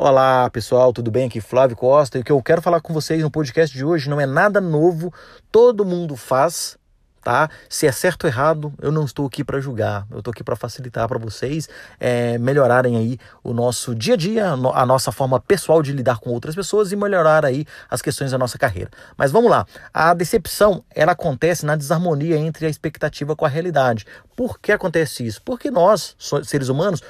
Olá pessoal, tudo bem? Aqui Flávio Costa e o que eu quero falar com vocês no podcast de hoje não é nada novo, todo mundo faz, tá? Se é certo ou errado, eu não estou aqui para julgar, eu estou aqui para facilitar para vocês é, melhorarem aí o nosso dia a dia, a nossa forma pessoal de lidar com outras pessoas e melhorar aí as questões da nossa carreira. Mas vamos lá, a decepção ela acontece na desarmonia entre a expectativa com a realidade. Por que acontece isso? Porque nós, seres humanos,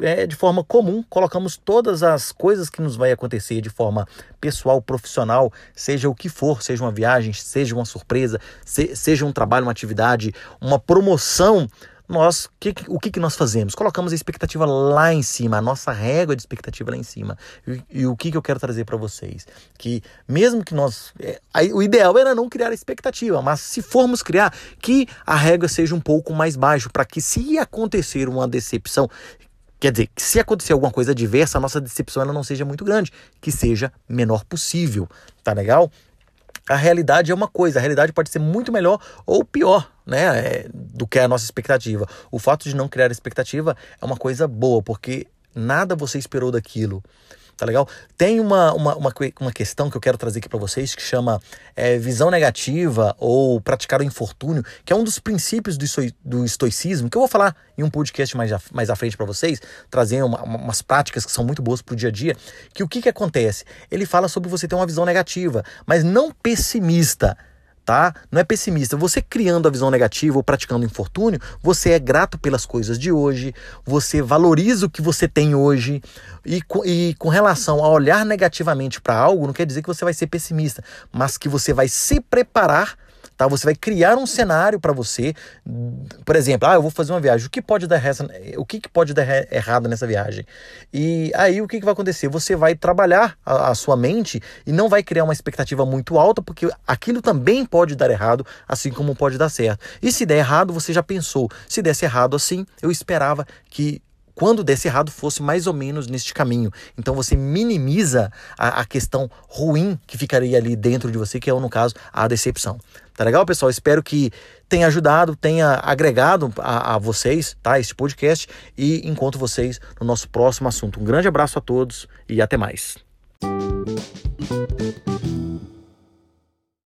é, de forma comum, colocamos todas as coisas que nos vai acontecer de forma pessoal, profissional, seja o que for, seja uma viagem, seja uma surpresa, se, seja um trabalho, uma atividade, uma promoção, nós, que, o que, que nós fazemos? Colocamos a expectativa lá em cima, a nossa régua de expectativa lá em cima. E, e o que, que eu quero trazer para vocês? Que mesmo que nós. É, o ideal era não criar expectativa, mas se formos criar, que a régua seja um pouco mais baixo, para que se acontecer uma decepção, Quer dizer, que se acontecer alguma coisa adversa, a nossa decepção ela não seja muito grande, que seja menor possível. Tá legal? A realidade é uma coisa, a realidade pode ser muito melhor ou pior, né, é, do que a nossa expectativa. O fato de não criar expectativa é uma coisa boa, porque nada você esperou daquilo tá legal? Tem uma, uma, uma, uma questão que eu quero trazer aqui para vocês que chama é, visão negativa ou praticar o infortúnio, que é um dos princípios do, do estoicismo, que eu vou falar em um podcast mais, mais à frente para vocês, trazer uma, umas práticas que são muito boas para o dia a dia, que o que, que acontece? Ele fala sobre você ter uma visão negativa, mas não pessimista, tá? Não é pessimista. Você criando a visão negativa ou praticando infortúnio, você é grato pelas coisas de hoje, você valoriza o que você tem hoje. E, e com relação a olhar negativamente para algo, não quer dizer que você vai ser pessimista, mas que você vai se preparar Tá? Você vai criar um cenário para você. Por exemplo, ah, eu vou fazer uma viagem. O que pode dar, o que, que pode dar errado nessa viagem? E aí o que, que vai acontecer? Você vai trabalhar a, a sua mente e não vai criar uma expectativa muito alta, porque aquilo também pode dar errado, assim como pode dar certo. E se der errado, você já pensou. Se desse errado assim, eu esperava que quando desse errado fosse mais ou menos neste caminho. Então você minimiza a, a, questão ruim que ficaria ali dentro de você, que é, no caso, a decepção. Tá legal, pessoal? Espero que tenha ajudado, tenha agregado a, a vocês, tá? Este podcast e encontro vocês no nosso próximo assunto. Um grande abraço a todos e até mais.